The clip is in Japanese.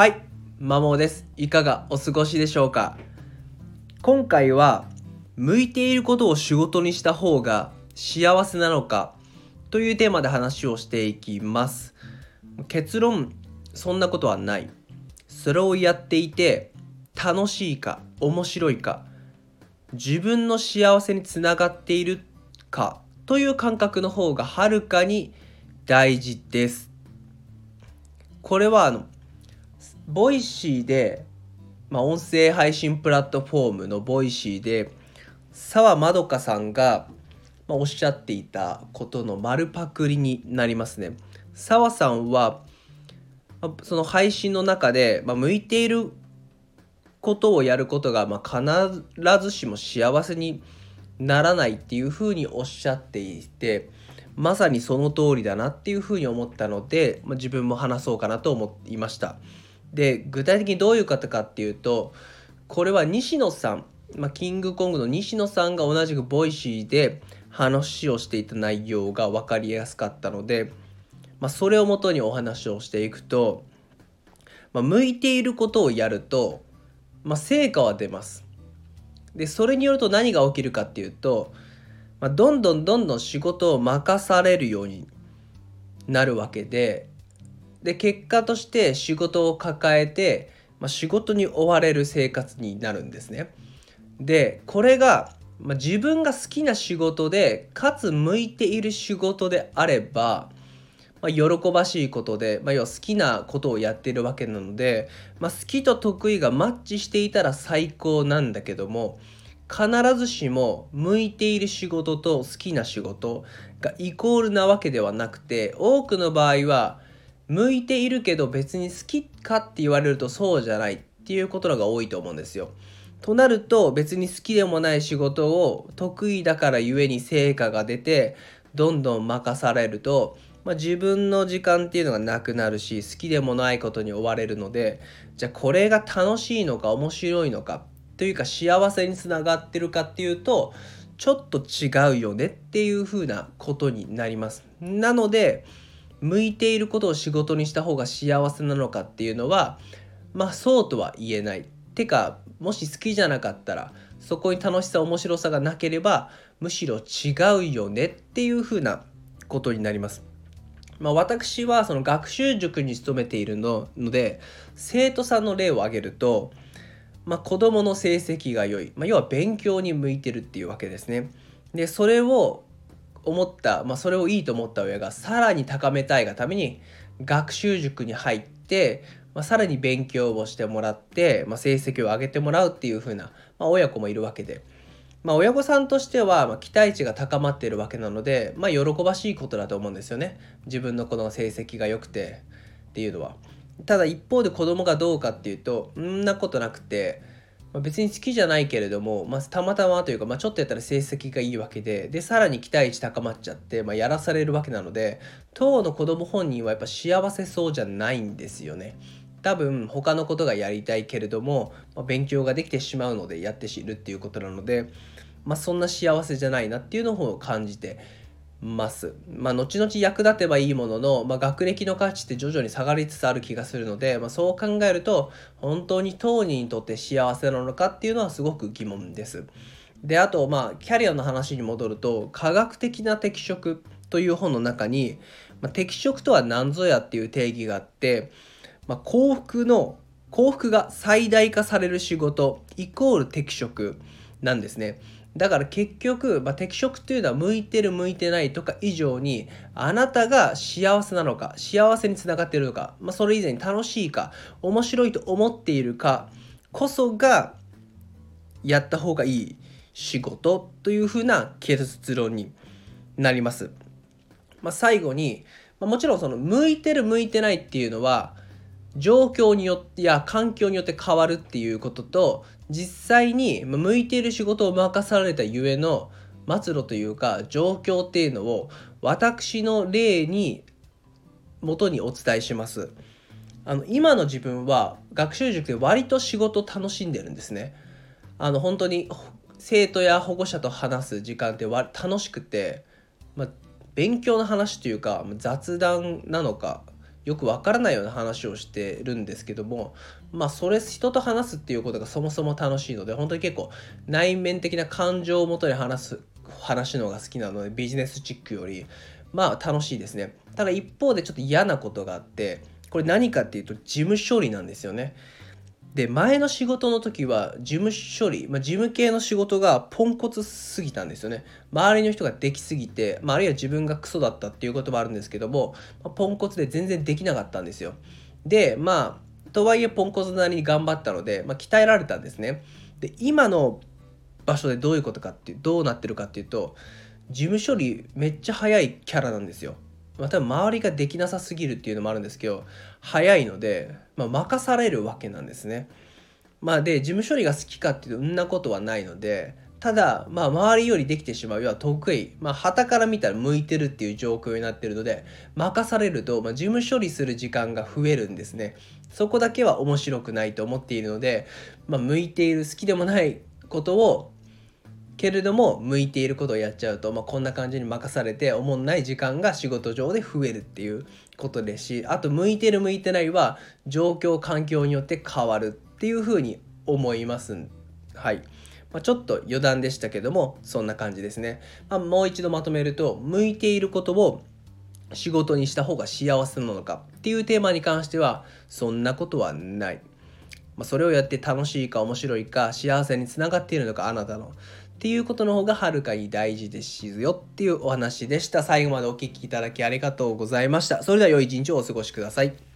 はい、マモです。いかがお過ごしでしょうか？今回は、向いていることを仕事にした方が幸せなのかというテーマで話をしていきます。結論、そんなことはない。それをやっていて、楽しいか、面白いか、自分の幸せにつながっているかという感覚の方がはるかに大事です。これはあのボイシーで、まあ、音声配信プラットフォームのボイシーで澤まどかさんが、まあ、おっしゃっていたことの丸パクリになりますね。澤さんはその配信の中で、まあ、向いていることをやることが、まあ、必ずしも幸せにならないっていうふうにおっしゃっていてまさにその通りだなっていうふうに思ったので、まあ、自分も話そうかなと思いました。で具体的にどういうことかっていうとこれは西野さん、まあ、キングコングの西野さんが同じくボイシーで話をしていた内容が分かりやすかったので、まあ、それをもとにお話をしていくと、まあ、向いていることをやると、まあ、成果は出ます。でそれによると何が起きるかっていうと、まあ、どんどんどんどん仕事を任されるようになるわけでで結果として仕事を抱えて、まあ、仕事に追われる生活になるんですね。でこれが、まあ、自分が好きな仕事でかつ向いている仕事であれば、まあ、喜ばしいことで、まあ、要は好きなことをやっているわけなので、まあ、好きと得意がマッチしていたら最高なんだけども必ずしも向いている仕事と好きな仕事がイコールなわけではなくて多くの場合は向いているけど別に好きかって言われるとそうじゃないっていうことが多いと思うんですよ。となると別に好きでもない仕事を得意だからゆえに成果が出てどんどん任されると、まあ、自分の時間っていうのがなくなるし好きでもないことに追われるのでじゃあこれが楽しいのか面白いのかというか幸せにつながってるかっていうとちょっと違うよねっていうふうなことになります。なので向いていることを仕事にした方が幸せなのかっていうのはまあそうとは言えない。てかもし好きじゃなかったらそこに楽しさ面白さがなければむしろ違うよねっていうふうなことになります。まあ、私はその学習塾に勤めているので生徒さんの例を挙げると、まあ、子どもの成績が良い、まあ、要は勉強に向いてるっていうわけですね。でそれを思った、まあ、それをいいと思った親がさらに高めたいがために学習塾に入って、まあ、さらに勉強をしてもらって、まあ、成績を上げてもらうっていう風な、ま、親子もいるわけで、ま、親御さんとしては、ま、期待値が高まっているわけなので、ま、喜ばしいことだと思うんですよね自分の子の成績が良くてっていうのは。ただ一方で子供がどうかっていうとんなことなくてまあ、別に好きじゃないけれども、まあ、たまたまというか、まあ、ちょっとやったら成績がいいわけででさらに期待値高まっちゃって、まあ、やらされるわけなので当の子供本人はやっぱ幸せそうじゃないんですよね。多分他のことがやりたいけれども、まあ、勉強ができてしまうのでやって知るっていうことなので、まあ、そんな幸せじゃないなっていうのを感じてます。まあ、後々役立てばいいものの、まあ、学歴の価値って徐々に下がりつつある気がするので、まあ、そう考えると本当に当人にとって幸せなのかっていうのはすごく疑問です。であとまあキャリアの話に戻ると科学的な適職という本の中に、まあ、適職とは何ぞやっていう定義があって、まあ、幸福の幸福が最大化される仕事イコール適職なんですね。だから結局、まあ、適職っていうのは向いてる向いてないとか以上にあなたが幸せなのか幸せにつながっているのか、まあ、それ以前に楽しいか面白いと思っているかこそがやった方がいい仕事というふうな結論になります。まあ、最後に、まあ、もちろんその向いてる向いてないっていうのは状況によってや環境によって変わるっていうことと実際に向いている仕事を任されたゆえの末路というか状況っていうのを私の例に元にお伝えします。あの今の自分は学習塾で割と仕事楽しんでるんですね。あの本当に生徒や保護者と話す時間って楽しくて、まあ、勉強の話というか雑談なのかよくわからないような話をしてるんですけどもまあそれ人と話すっていうことがそもそも楽しいので本当に結構内面的な感情をもとに話す話のが好きなのでビジネスチックよりまあ楽しいですね。ただ一方でちょっと嫌なことがあってこれ何かっていうと事務処理なんですよね。で前の仕事の時は事務処理、まあ、事務系の仕事がポンコツすぎたんですよね。周りの人ができすぎて、まあ、あるいは自分がクソだったっていうこともあるんですけども、まあ、ポンコツで全然できなかったんですよ。でまあとはいえポンコツなりに頑張ったので、まあ、鍛えられたんですね。で今の場所でどういうことかっていうどうなってるかっていうと事務処理めっちゃ早いキャラなんですよ。まあ、多分周りができなさすぎるっていうのもあるんですけど早いので、まあ、任されるわけなんですね。まあで事務処理が好きかっていうとそんなことはないのでただまあ周りよりできてしまう要は得意まあ旗から見たら向いてるっていう状況になってるので任されると、まあ、事務処理する時間が増えるんですねそこだけは面白くないと思っているので、まあ、向いている好きでもないことをけれども向いていることをやっちゃうと、まあ、こんな感じに任されておもんない時間が仕事上で増えるっていうことですしあと向いてる向いてないは状況環境によって変わるっていうふうに思いますはい、まあ、ちょっと余談でしたけどもそんな感じですね、まあ、もう一度まとめると向いていることを仕事にした方が幸せなのかっていうテーマに関してはそんなことはない。まそれをやって楽しいか面白いか幸せにつながっているのかあなたのっていうことの方がはるかに大事ですよっていうお話でした。最後までお聴きいただきありがとうございました。それでは良い一日をお過ごしください。